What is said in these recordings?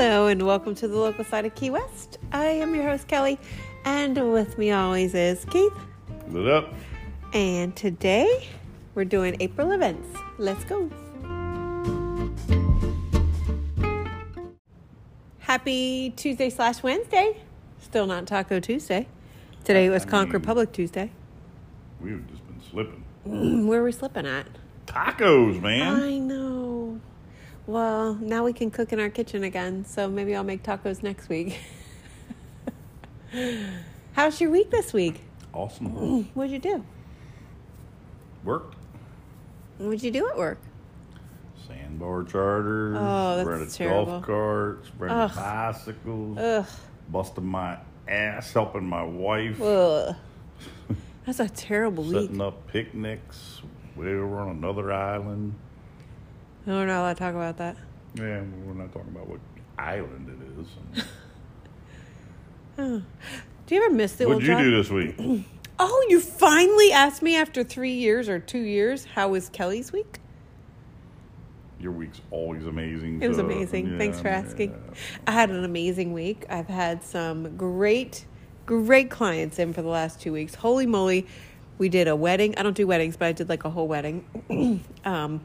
Hello, and welcome to the local side of Key West. I am your host, Kelly, and with me always is Keith. Lit up. And today we're doing April events. Let's go. Happy Tuesday slash Wednesday. Still not Taco Tuesday. Today was I Conquer Public Tuesday. We've just been slipping. Mm, where are we slipping at? Tacos, man. I know. Well, now we can cook in our kitchen again, so maybe I'll make tacos next week. How's your week this week? Awesome. What'd you do? Worked. What'd you do at work? Sandbar charters. Oh, that's rented terrible. golf carts. Rented Ugh. bicycles. Ugh. Busting my ass helping my wife. Ugh. That's a terrible week. setting up picnics. We were on another island. No, we're not allowed to talk about that. Yeah, we're not talking about what island it is. Do you ever miss the What'd old you job? do this week? Oh, you finally asked me after three years or two years how was Kelly's week? Your week's always amazing. It was so, amazing. Thanks for asking. yeah. I had an amazing week. I've had some great, great clients in for the last two weeks. Holy moly. We did a wedding. I don't do weddings, but I did like a whole wedding. um,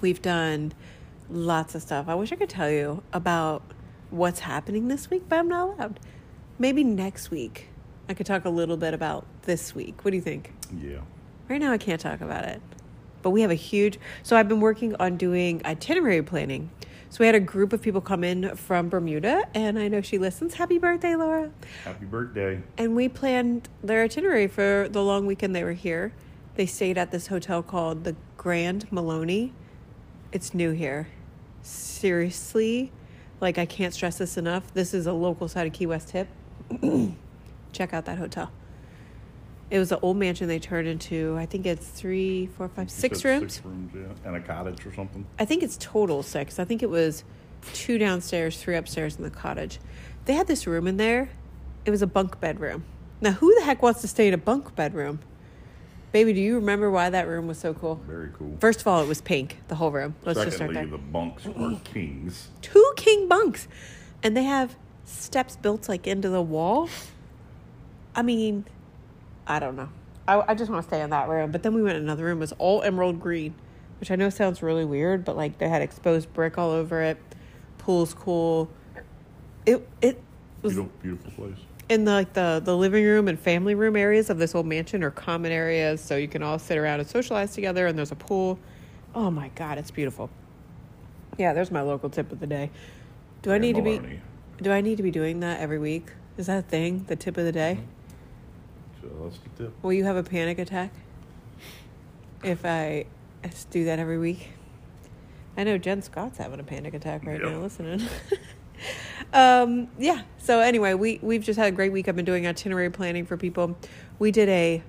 we've done lots of stuff. I wish I could tell you about what's happening this week, but I'm not allowed. Maybe next week I could talk a little bit about this week. What do you think? Yeah. Right now, I can't talk about it. But we have a huge. So I've been working on doing itinerary planning. So we had a group of people come in from Bermuda, and I know she listens. Happy birthday, Laura! Happy birthday. And we planned their itinerary for the long weekend they were here. They stayed at this hotel called the Grand Maloney. It's new here. Seriously, like I can't stress this enough. This is a local side of Key West tip. Check out that hotel. It was an old mansion they turned into. I think it's three, four, five, six rooms. Six rooms, yeah. And a cottage or something. I think it's total six. I think it was two downstairs, three upstairs in the cottage. They had this room in there. It was a bunk bedroom. Now, who the heck wants to stay in a bunk bedroom? Baby, do you remember why that room was so cool? Very cool. First of all, it was pink, the whole room. Let's just start Secondly, there. the bunks are kings. Two king bunks. And they have steps built like into the wall. I mean, I don't know. I, I just want to stay in that room. But then we went in another room. It was all emerald green, which I know sounds really weird, but like they had exposed brick all over it. Pool's cool. It it was Beautiful, beautiful place. In the like the the living room and family room areas of this old mansion are common areas, so you can all sit around and socialize together. And there's a pool. Oh my god, it's beautiful. Yeah, there's my local tip of the day. Do I need to be? Do I need to be doing that every week? Is that a thing? The tip of the day? Mm-hmm. So that's the tip. Will you have a panic attack if i do that every week? I know Jen Scott's having a panic attack right Yep. now listening. um, yeah. So anyway, we we've just had a great week. I've been doing itinerary planning for people. We did a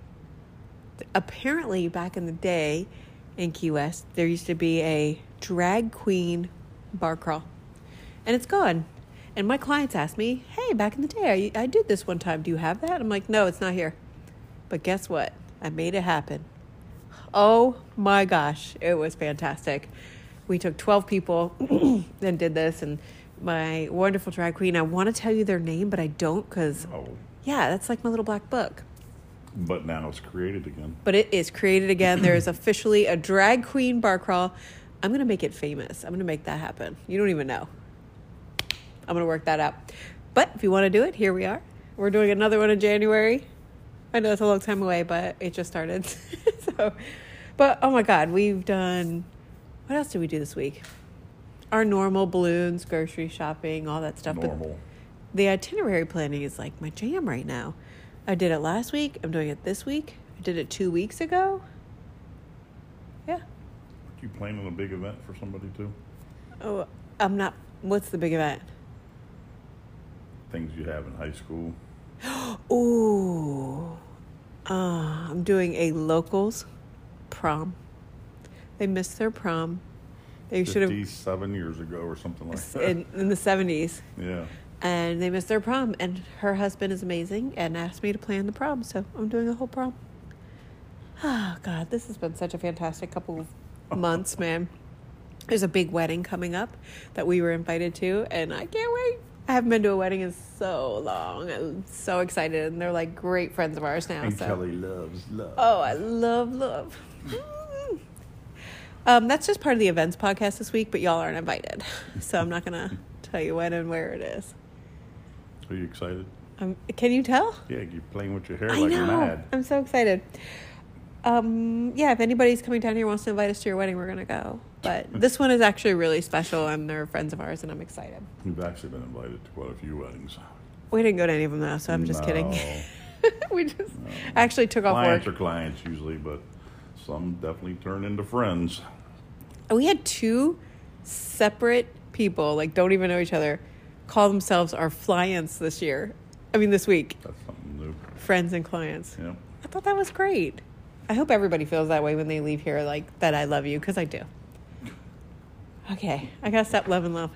apparently back in the day in Key West, there used to be a drag queen bar crawl, and it's gone. And my clients asked me, "Hey, back in the day, I, I did this one time. Do you have that?" I'm like, "No, it's not here." But guess what? I made it happen. Oh my gosh, it was fantastic. We took 12 people and did this, and my wonderful drag queen. I want to tell you their name, but I don't because, Oh, yeah, that's like my little black book. but now it's created again. But it is created again. there is officially a drag queen bar crawl. I'm going to make it famous. I'm going to make that happen. You don't even know. I'm going to work that out. But if you want to do it, here we are. We're doing another one in January. I know it's a long time away, but it just started. so, but oh my God, we've done. What else did we do this week? Our normal balloons, grocery shopping, all that stuff. But Normal. the itinerary planning is like my jam right now. I did it last week. I'm doing it this week. I did it two weeks ago. Yeah. Are you planning a big event for somebody too? Oh, I'm not. What's the big event? Things you have in high school. Ooh. Uh, I'm doing a locals prom. They missed their prom. They should have Fifty-seven years ago or something like that. in, in the 70s. yeah. And they missed their prom. And her husband is amazing and asked me to plan the prom. So I'm doing a whole prom. Oh, God. This has been such a fantastic couple of months, man. There's a big wedding coming up that we were invited to, and I can't wait. I haven't been to a wedding in so long. I'm so excited, and they're like great friends of ours now. And so. Kelly loves love. Oh, I love love. um, that's just part of the events podcast this week, but y'all aren't invited, so I'm not gonna tell you when and where it is. Are you excited? Um, can you tell? Yeah, you're playing with your hair I like know. you're mad. I'm so excited. Um, yeah, if anybody's coming down here and wants to invite us to your wedding, we're gonna go. But this one is actually really special, and they're friends of ours, and I'm excited. We've actually been invited to quite a few weddings. We didn't go to any of them though, so I'm just kidding. We just actually took off Clients are clients usually, but some definitely turn into friends. We had two separate people, like don't even know each other, call themselves our clients this year. I mean, this week, That's something new. friends and clients. Yeah. I thought that was great. I hope everybody feels that way when they leave here, like that I love you, because I do. Okay, I gotta stop love and love.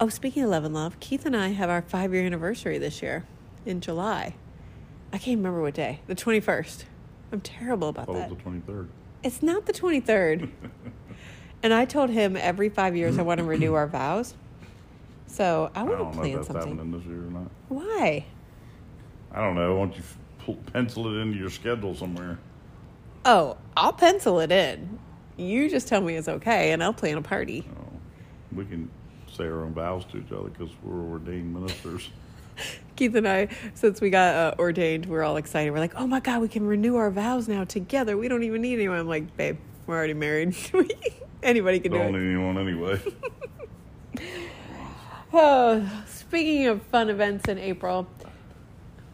Oh, speaking of love and love, Keith and I have our five year anniversary this year in July. I can't remember what day. The 21st. I'm terrible about Oh, that. the 23rd. It's not the 23rd. and I told him every five years I want to renew our vows. So I I want don't to know plan if that's something. happening this year or not. Why? I don't know. Why don't you pencil it into your schedule somewhere? Oh, I'll pencil it in. You just tell me it's okay, and I'll plan a party. Oh, we can say our own vows to each other because we're ordained ministers. Keith and I, since we got uh, ordained, we're all excited. We're like, oh my God, we can renew our vows now together. We don't even need anyone. I'm like, babe, we're already married. Anybody can do Don't it. need anyone anyway. Oh, speaking of fun events in April,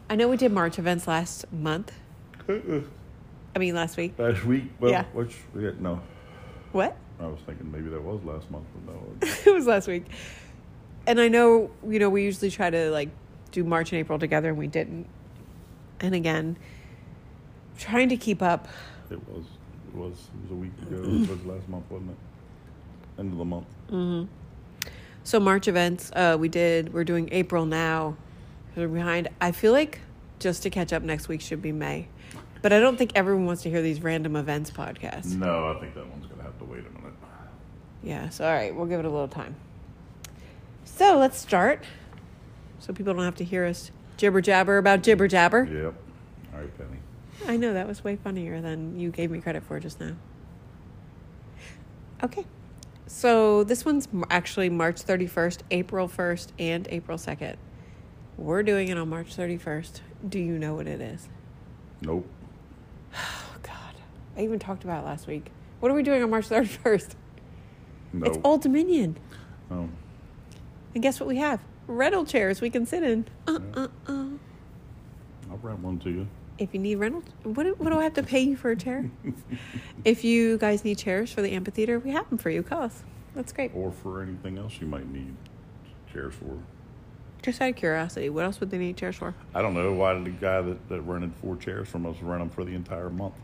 I know we did March events last month. I mean, last week. Last week, well, Yeah. which yeah, no, What? I was thinking maybe that was last month, but no. it was last week. And I know, you know, we usually try to like do March and April together, and we didn't. And again, trying to keep up. It was. It was. It was a week ago. It was last month, wasn't it? End of the month. Mm-hmm. So March events, uh, we did. We're doing April now. We're behind. I feel like just to catch up next week should be May, but I don't think everyone wants to hear these random events podcasts. No, I think that one's gonna have to wait a minute. Yeah. So all right, we'll give it a little time. So let's start, so people don't have to hear us jibber jabber about jibber jabber. Yep. All right, Penny. I know that was way funnier than you gave me credit for just now. Okay. So this one's actually March 31st, April 1st, and April 2nd. We're doing it on March 31st. Do you know what it is? Nope. Oh, God. I even talked about it last week. What are we doing on March 31st? No. It's Old Dominion. Oh, And guess what we have? Rental chairs we can sit in. Uh, uh, uh. I'll rent one to you. If you need rental, what do, what do I have to pay you for a chair? if you guys need chairs for the amphitheater, we have them for you. Call us. That's great. Or for anything else you might need chairs for. Just out of curiosity, what else would they need chairs for? I don't know. Why did the guy that, that rented four chairs from us rent them for the entire month?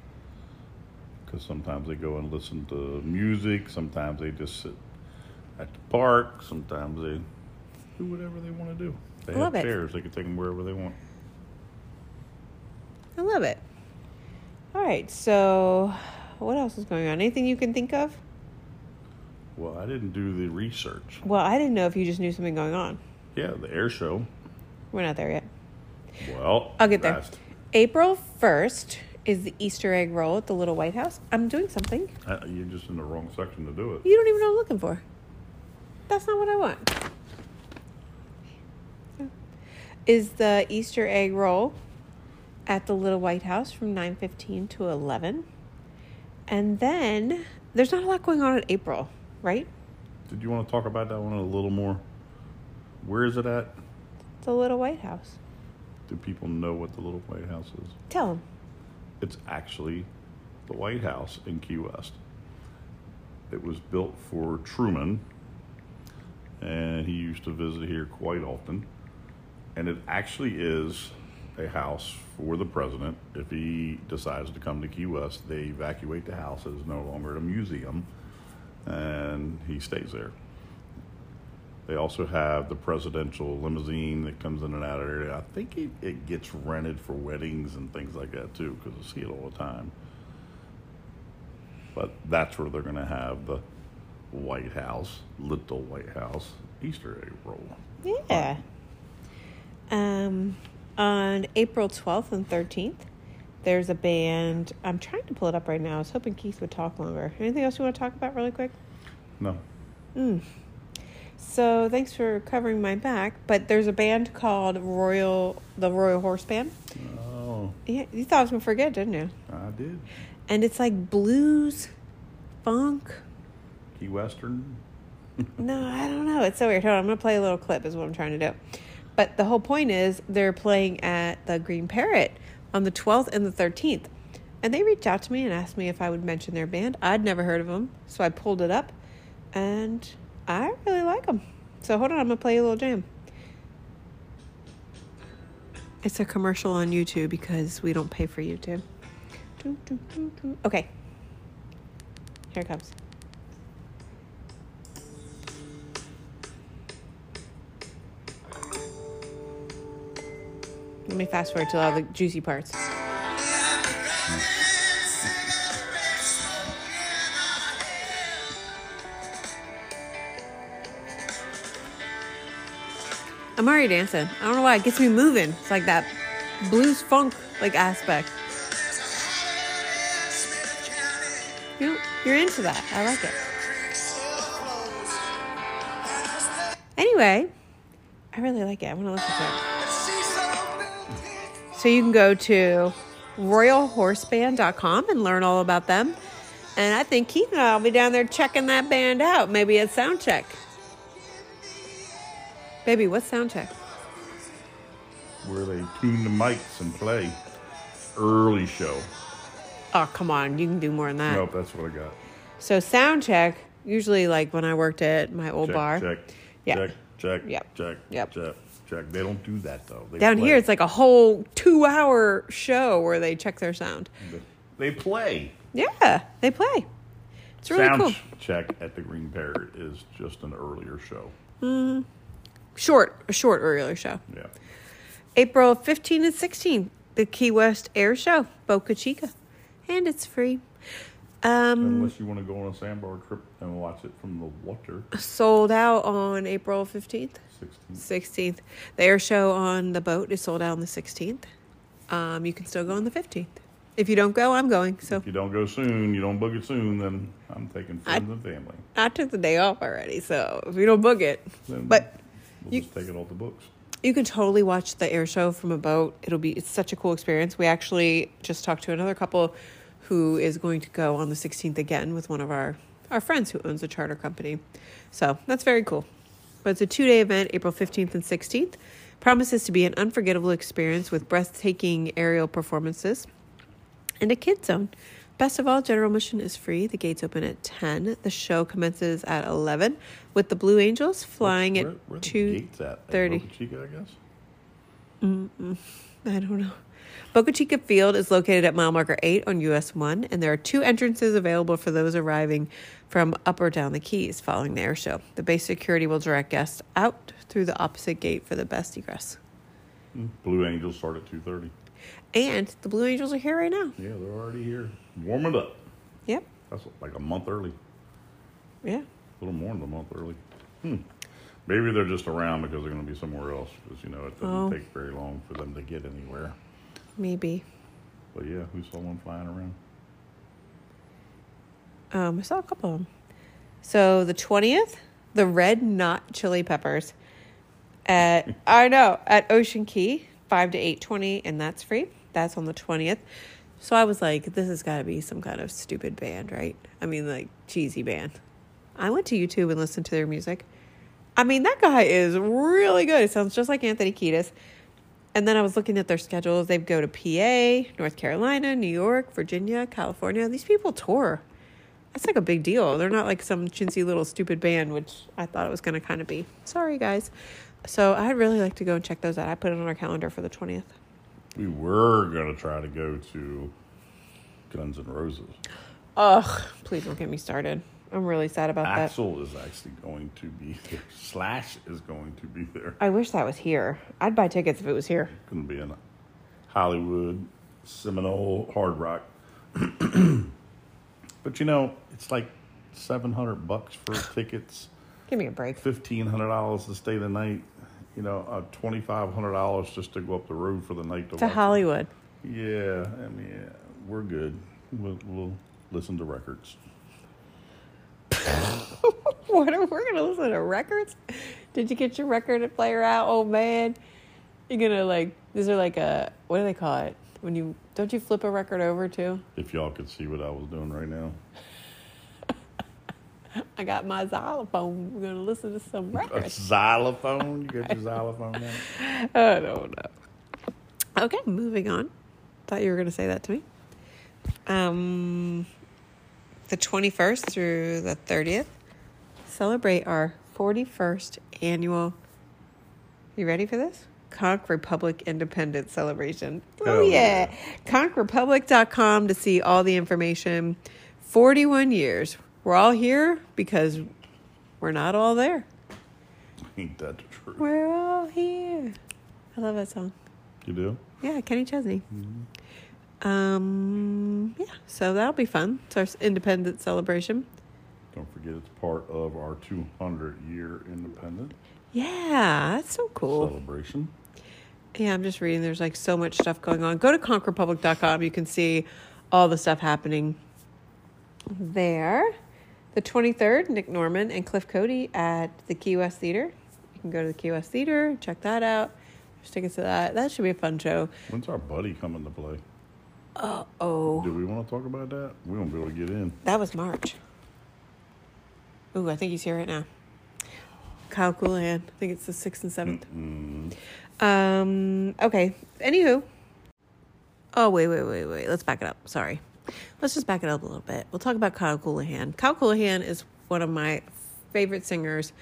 Because sometimes they go and listen to music. Sometimes they just sit at the park. Sometimes they do whatever they want to do. They Love have it. chairs. They can take them wherever they want. I love it. All right, so what else is going on? Anything you can think of? Well, I didn't do the research. Well, I didn't know if you just knew something going on. Yeah, the air show. We're not there yet. Well, I'll get there. that's- April 1st is the Easter egg roll at the Little White House. I'm doing something. Uh, you're just in the wrong section to do it. You don't even know what I'm looking for. That's not what I want. Is the Easter egg roll at the Little White House from 9:15 to 11. And then there's not a lot going on in April, right? Did you want to talk about that one a little more? Where is it at? The Little White House. Do people know what the little White House is? Tell them. It's actually the White House in Key West. It was built for Truman, and he used to visit here quite often. And it actually is a house for the president. If he decides to come to Key West, they evacuate the house. It is no longer a museum, and he stays there. They also have the presidential limousine that comes in and out of there. I think it, it gets rented for weddings and things like that too, because I see it all the time. But that's where they're going to have the White House, Little White House Easter egg roll. Yeah. Um, on April 12th and 13th, there's a band. I'm trying to pull it up right now. I was hoping Keith would talk longer. Anything else you want to talk about really quick? No. So thanks for covering my back. But there's a band called Royal, the Royal Horse Band. Oh, Yeah, you thought I was gonna forget, didn't you? I did. And it's like blues, funk. Key Western. No, I don't know. It's so weird. Hold on, I'm gonna play a little clip. Is what I'm trying to do. But the whole point is they're playing at the Green Parrot on the 12th and the 13th, and they reached out to me and asked me if I would mention their band. I'd never heard of them, so I pulled it up, and I really like them. So hold on, I'm gonna play a little jam. It's a commercial on YouTube because we don't pay for YouTube. Okay, here it comes. Let me fast forward to all the juicy parts. I'm already dancing. I don't know why. It gets me moving. It's like that blues funk like aspect. You you're into that. I like it. Anyway, I really like it. I want to listen to it. So you can go to royalhorseband.com and learn all about them. And I think Keith and I will be down there checking that band out. Maybe at sound check. Baby, what's sound check? where they tune the mics and play. Early show. Oh, come on. You can do more than that. Nope, that's what I got. So sound check, usually like when I worked at my old check, bar. Check. Yeah. Check. Check. Yep. Check. Yep. Check. Check. They don't do that though. They Down play. here, it's like a whole two hour show where they check their sound. they play. Yeah, they play. It's really Sound cool. check at the Green Parrot is just an earlier show. Mm-hmm. Short, a short earlier show. Yeah. April 15 and 16, the Key West Air Show, Boca Chica. And it's free. Um, Unless you want to go on a sandbar trip and watch it from the water. sold out on April 15th, 16. 16th. The air show on the boat is sold out on the 16th. Um, you can still go on the 15th. If you don't go, I'm going. So If you don't go soon, you don't book it soon, then I'm taking friends and family. I took the day off already. So if you don't book it, Then but we'll you- just take it off the books. You can totally watch the air show from a boat. It'll be it's such a cool experience. We actually just talked to another couple who is going to go on the 16th again with one of our our friends who owns a charter company. So, that's very cool. But it's a 2-day event, April 15th and 16th. Promises to be an unforgettable experience with breathtaking aerial performances and a kid zone. Best of all, general admission is free. The gates open at 10. The show commences at 11 with the Blue Angels flying where, at where the 2 gates at? At 30. Boca Chica, I guess. I don't know. Boca Chica Field is located at mile marker 8 on US 1, and there are two entrances available for those arriving from up or down the Keys following the air show. The base security will direct guests out through the opposite gate for the best egress. Blue Angels start at two thirty. And the Blue Angels are here right now. Yeah, they're already here. Warming up. Yep. That's like a month early. Yeah. A little more than a month early. Hmm. Maybe they're just around because they're going to be somewhere else. Because you know it doesn't Oh. take very long for them to get anywhere. Maybe. But yeah, who saw one flying around? Um, I saw a couple of them. So the 20th, the Red Not Chili Peppers at, I know, at Ocean Key, 5 to 8.20, and that's free. That's on the 20th. So I was like, this has got to be some kind of stupid band, right? I mean, like, cheesy band. I went to YouTube and listened to their music. I mean, that guy is really good. It sounds just like Anthony Kiedis. And then I was looking at their schedules. They go to PA, North Carolina, New York, Virginia, California. These people tour. That's like a big deal. They're not like some chintzy little stupid band, which I thought it was going to kind of be. Sorry, guys. So I'd really like to go and check those out. I put it on our calendar for the 20th. We were going to try to go to Guns N' Roses. Ugh, please don't get me started. I'm really sad about that. Axl is actually going to be there. Slash is going to be there. I wish that was here. I'd buy tickets if it was here. Going to be in Hollywood, Seminole, Hard Rock. but you know, it's like seven hundred bucks for tickets, Give me a break. fifteen hundred dollars to stay the night. You know, uh, twenty five hundred dollars just to go up the road for the night to To. Hollywood. Yeah, I mean, yeah, we're good. We'll, we'll listen to records. What are we gonna listen to records? Did you get your record player out, old man? You're gonna like these are like a what do they call it? When you don't you flip a record over too? If y'all could see what I was doing right now, I got my xylophone. We're gonna listen to some a records. xylophone. You got your xylophone now. I don't know. Okay, moving on. Thought you were gonna say that to me. Um, the twenty first through the thirtieth, celebrate our forty first annual. You ready for this? Conch Republic Independence Celebration. Oh, Hell yeah. yeah. ConchRepublic.com to see all the information. 41 years. We're all here because we're not all there. Ain't that the truth? We're all here. I love that song. You do? Yeah, Kenny Chesney. Mm-hmm. Um, yeah, so that'll be fun. It's our independence celebration. Don't forget, it's part of our 200 year independent Yeah, that's so cool. celebration. Yeah, I'm just reading. There's like so much stuff going on. Go to conchrepublic.com. You can see all the stuff happening there. The 23rd, Nick Norman and Cliff Cody at the Key West Theater. You can go to the Key West Theater, check that out. There's tickets to that. That should be a fun show. When's our buddy coming to play? Uh oh. Do we want to talk about that? We won't be able to get in. That was March. Ooh, I think he's here right now. Kyle Coolahan. I think it's the 6th and 7th. Mm, Um, okay. Anywho. Oh, wait, wait, wait, wait. Let's back it up. Sorry. Let's just back it up a little bit. We'll talk about Kyle Coolahan. Kyle Coolahan is one of my favorite singers,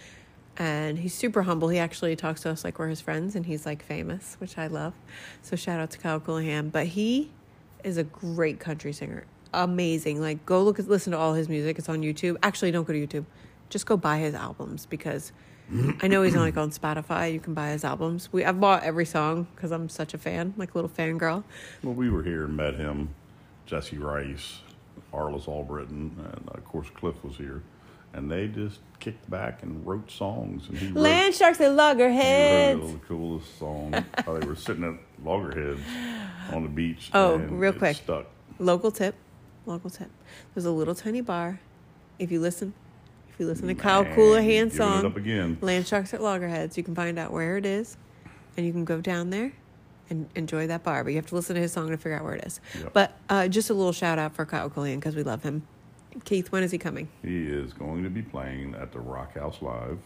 and he's super humble. He actually talks to us like we're his friends, and he's like famous, which I love. So shout out to Kyle Coolahan. But he is a great country singer. Amazing. Like, go look, listen to all his music. It's on YouTube. Actually, don't go to YouTube. Just go buy his albums because I know he's on like on Spotify. You can buy his albums. We I've bought every song because I'm such a fan, like a little fangirl. well, we were here and met him, Jesse Rice, Arliss Albritton, and of course Cliff was here. And they just kicked back and wrote songs. And he wrote, Land sharks and he wrote the coolest song. How they were sitting at loggerheads on the beach. Oh, and real it quick. Stuck. Local tip, local tip. There's a little tiny bar. If you listen, if you listen to Kyle Man, Coolahan giving it song, up again. Land Sharks at Loggerheads, you can find out where it is, and you can go down there and enjoy that bar. But you have to listen to his song to figure out where it is. Yep. But uh, just a little shout out for Kyle Coolahan because we love him. Keith, when is he coming? He is going to be playing at the Rock House Live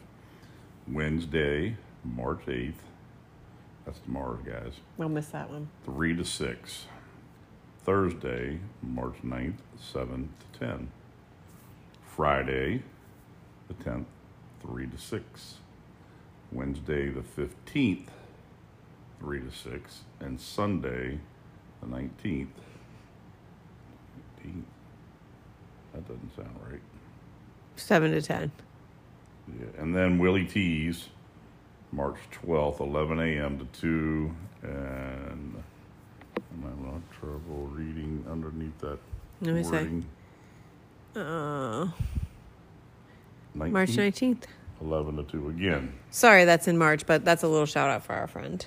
Wednesday, March 8th. That's tomorrow, guys. We'll miss that one. 3 to 6. Thursday, March 9th, 7 to 10. Friday, the 10th, 3 to 6. Wednesday, the 15th, 3 to 6. And Sunday, the 19th. 19th. That doesn't sound right. Seven to ten. Yeah, and then Willie T's, March 12th, 11 a.m. to 2. And I'm having a lot of trouble reading underneath that Let me see. wording. Uh, 19th, March nineteenth. 11 to 2. Again, Sorry, that's in March, but that's a little shout out for our friend.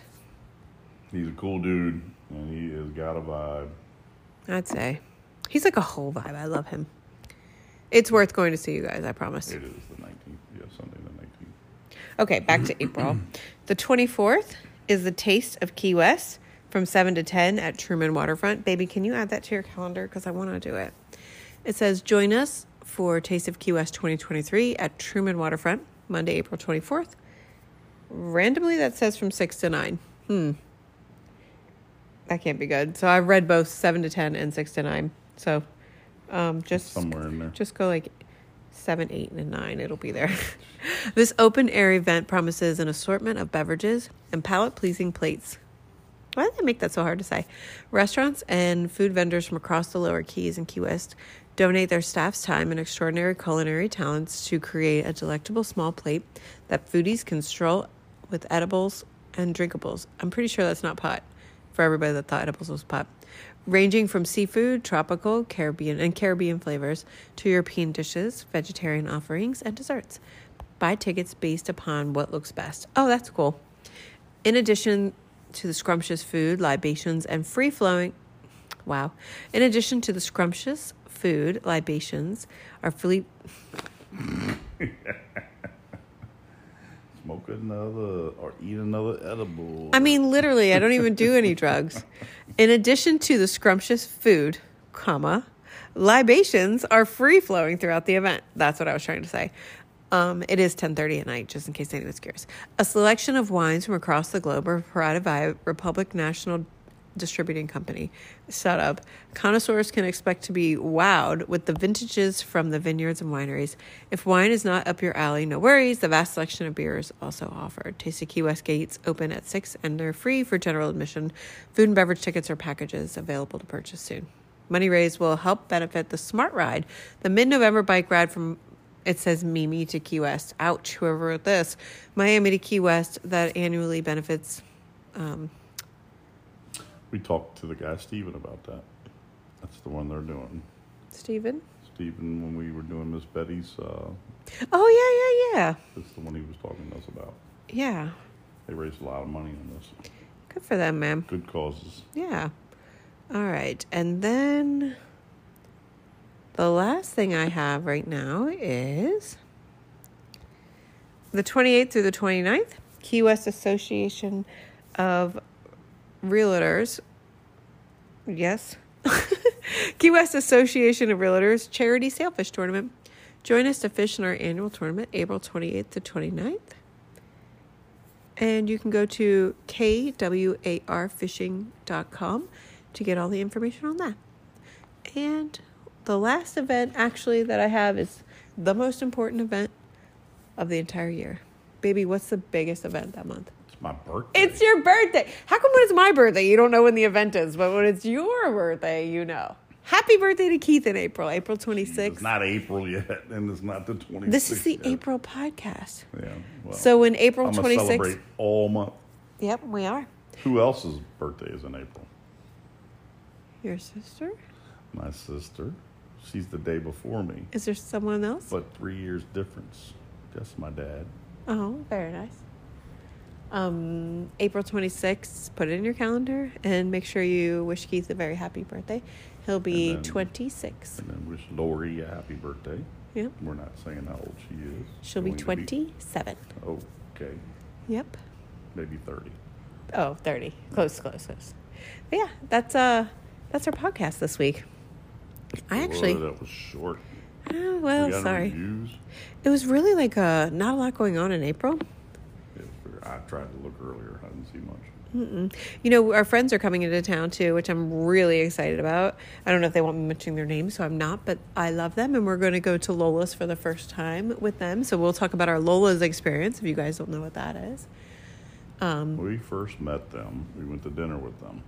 he's a cool dude, and he has got a vibe. I'd say he's like a whole vibe. I love him. It's worth going to see you guys. I promise. It is the 19th. Yeah, Sunday the 19th. Okay, back to April. The 24th is the Taste of Key West from 7 to 10 at Truman Waterfront. Baby, can you add that to your calendar? Because I want to do it. It says, join us for Taste of Key West 2023 at Truman Waterfront, Monday, April 24th. Randomly, that says from 6 to 9. Hmm. That can't be good. So I've read both 7 to 10 and 6 to 9. So um, just Somewhere in there. just go like seven, eight, and nine. It'll be there. this open air event promises an assortment of beverages and palate pleasing plates. Why did they make that so hard to say? Restaurants and food vendors from across the lower keys and Key West donate their staff's time and extraordinary culinary talents to create a delectable small plate that foodies can stroll with edibles and drinkables. I'm pretty sure that's not pot for everybody that thought edibles was pot. ranging from seafood, tropical, Caribbean, and Caribbean flavors to European dishes, vegetarian offerings, and desserts. Buy tickets based upon what looks best. Oh, that's cool. In addition to the scrumptious food, libations, and free flowing. Wow. In addition to the scrumptious food, libations are fully. Smoke another or eat another edible. I mean, literally, I don't even do any drugs. In addition to the scrumptious food, comma, libations are free flowing throughout the event. That's what I was trying to say. Um, it is 10:30 at night, just in case anyone's curious. A selection of wines from across the globe are provided by Republic National Distributing Company. set up. Connoisseurs can expect to be wowed with the vintages from the vineyards and wineries. If wine is not up your alley, no worries. The vast selection of beers also offered. Tasty Key West gates open at six, and they're free for general admission. Food and beverage tickets or packages available to purchase soon. Money raised will help benefit the Smart Ride, the mid-November bike ride from it says Mimi to Key West. Ouch, whoever wrote this. Miami to Key West that annually benefits. Um, We talked to the guy Steven about that. That's the one they're doing. Stephen? Steven, when we were doing Miss Betty's, uh, Oh, yeah, yeah, yeah. that's the one he was talking to us about. yeah. Yeah. They raised a lot of money on this. Good for them, man. Good causes. Yeah. All right. And then the last thing I have right now is the 28th through the 29th, Key West Association of Realtors. Yes. Key West Association of Realtors Charity Sailfish Tournament. Join us to fish in our annual tournament, April 28th to 29th. And you can go to kwarfishing.com to get all the information on that. And the last event, actually, that I have is the most important event of the entire year. Baby, what's the biggest event that month? It's my birthday. It's your birthday. How come when it's my birthday, you don't know when the event is, but when it's your birthday, you know? Happy birthday to Keith in April, April 26th. It's not April yet, and it's not the 26th. This is the yet. April podcast. Yeah. Well, So in April I'm 26th. celebrate all month. Yep, we are. Who else's birthday is in April? Your sister? My sister. She's the day before me, Is there someone else? but three years difference. Just my dad. Oh, very nice. Um, April 26th, put it in your calendar and make sure you wish Keith a very happy birthday. He'll be then- 26. And then wish Lori a happy birthday. Yep. We're not saying how old she is. She'll be 27. oh, okay. Yep. Maybe 30. Oh, 30. Close, close, close. But yeah, that's uh that's our podcast this week. I actually Boy, that was short. oh, well, got sorry. Reviews. It was really like uh not a lot going on in April. It was very- I tried to look earlier. I didn't see much. Mm-mm. You know, our friends are coming into town too, which I'm really excited about. I don't know if they want me mentioning their names, so I'm not, but I love them, and we're going to go to Lola's for the first time with them. So we'll talk about our Lola's experience if you guys don't know what that is. Um, we first met them, we went to dinner with them.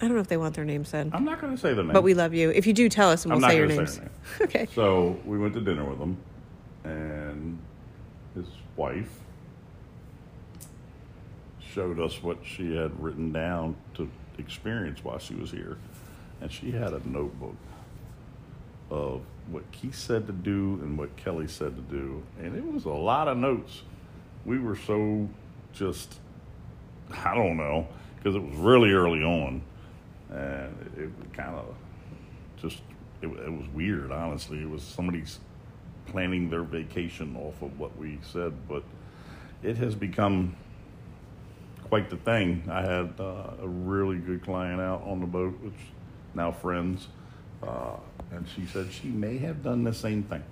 I don't know if they want their names said, I'm not going to say the name. but we love you. If you do, tell us, and we'll say your names. say okay. So we went to dinner with him, and his wife showed us what she had written down to experience while she was here. And she had a notebook of what Keith said to do and what Kelly said to do. And it was a lot of notes. We were so just, I don't know, because it was really early on. And it, it kind of just it, it was weird honestly it was somebody's planning their vacation off of what we said but it has become quite the thing i had uh, a really good client out on the boat which now friends uh, and she said she may have done the same thing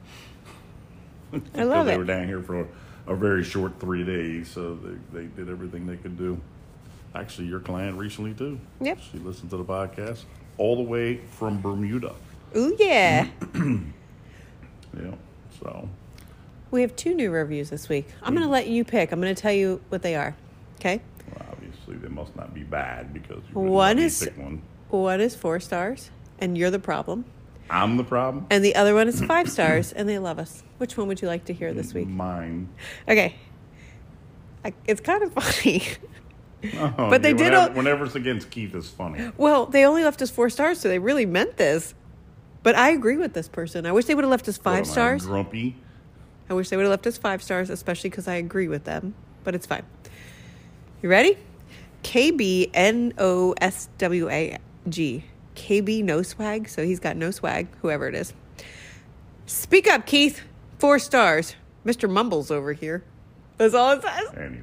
I love they it. were down here for a, a very short three days so they, they did everything they could do actually your client recently too Yep. she listened to the podcast all the way from bermuda Ooh, yeah. Yeah. So we have two new reviews this week. I'm going to let you pick. I'm going to tell you what they are. Okay. Obviously they must not be bad because you One is- one. One is four stars, and you're the problem. I'm the problem. And the other one is five stars, and they love us. Which one would you like to hear this week? Mine. Okay. I, it's kind of funny. Oh, But they yeah, did Whenever, a- whenever it's against Keith, it's funny. Well, they only left us four stars, so they really meant this. But I agree with this person. I wish they would have left us five am I, stars. grumpy. I wish they would have left us five stars, especially because I agree with them. But it's fine. You ready? KB N O S W A G. KB no swag. So he's got no swag, whoever it is. Speak up, Keith. Four stars. Mr. Mumbles over here. That's all it says. Anyway.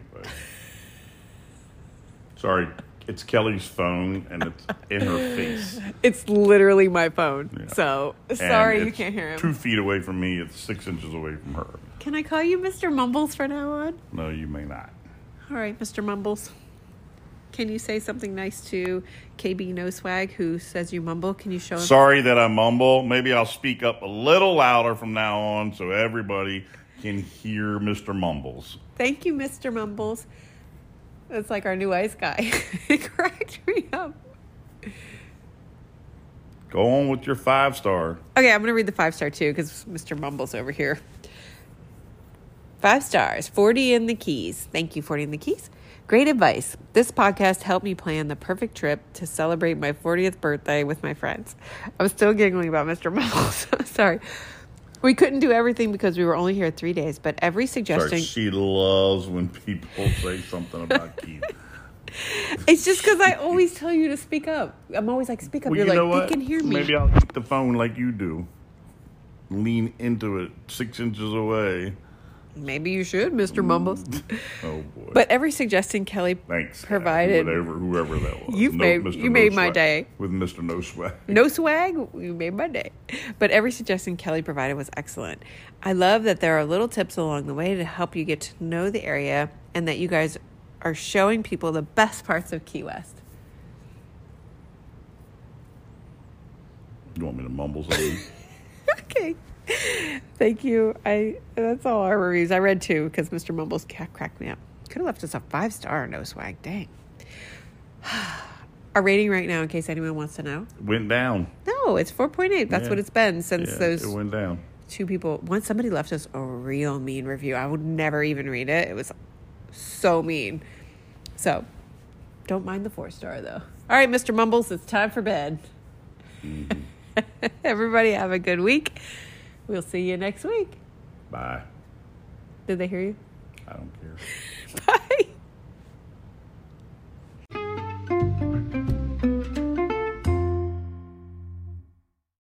Sorry, it's Kelly's phone and it's in her face. It's literally my phone. Yeah. So sorry you can't hear him. Two feet away from me, it's six inches away from her. Can I call you Mr. Mumbles from now on? No, you may not. All right, Mr. Mumbles. Can you say something nice to KB No Swag who says you mumble? Can you show him? Sorry that I mumble. Maybe I'll speak up a little louder from now on so everybody can hear Mr. Mumbles. Thank you, Mr. Mumbles. That's like our new ice guy. it cracked me up. Go on with your five star. Okay, I'm going to read the five star too because Mr. Mumbles over here. Five stars, 40 in the Keys. Thank you, 40 in the Keys. Great advice. This podcast helped me plan the perfect trip to celebrate my 40th birthday with my friends. I'm still giggling about Mr. Mumbles. Sorry. We couldn't do everything because we were only here three days, but every suggestion. Sorry, she loves when people say something about Keith. It's just because I always tell you to speak up. I'm always like, speak up. Well, You're you like, they can hear me. Maybe I'll keep the phone like you do. Lean into it six inches away. Maybe you should, Mr. Mumbles. Oh boy. But every suggestion Kelly Thanks. provided. Whatever, whoever that was. You've made- you made my Swag. day. With Mr. No Swag. No swag, you made my day. But every suggestion Kelly provided was excellent. I love that there are little tips along the way to help you get to know the area and that you guys are showing people the best parts of Key West. You want me to mumble something? okay. Thank you. I that's all our reviews. I read two because Mr. Mumbles ca- cracked me up. Could have left us a five star no swag. Dang. Our rating right now, in case anyone wants to know. Went down. No, it's four point eight. That's Yeah. what it's been since Yeah, those it went down. two people. Once somebody left us a real mean review. I would never even read it. It was so mean. So, don't mind the four star though. All right, Mr. Mumbles, it's time for bed. Mm-hmm. Everybody have a good week. We'll see you next week. Bye. Did they hear you? I don't care. Bye.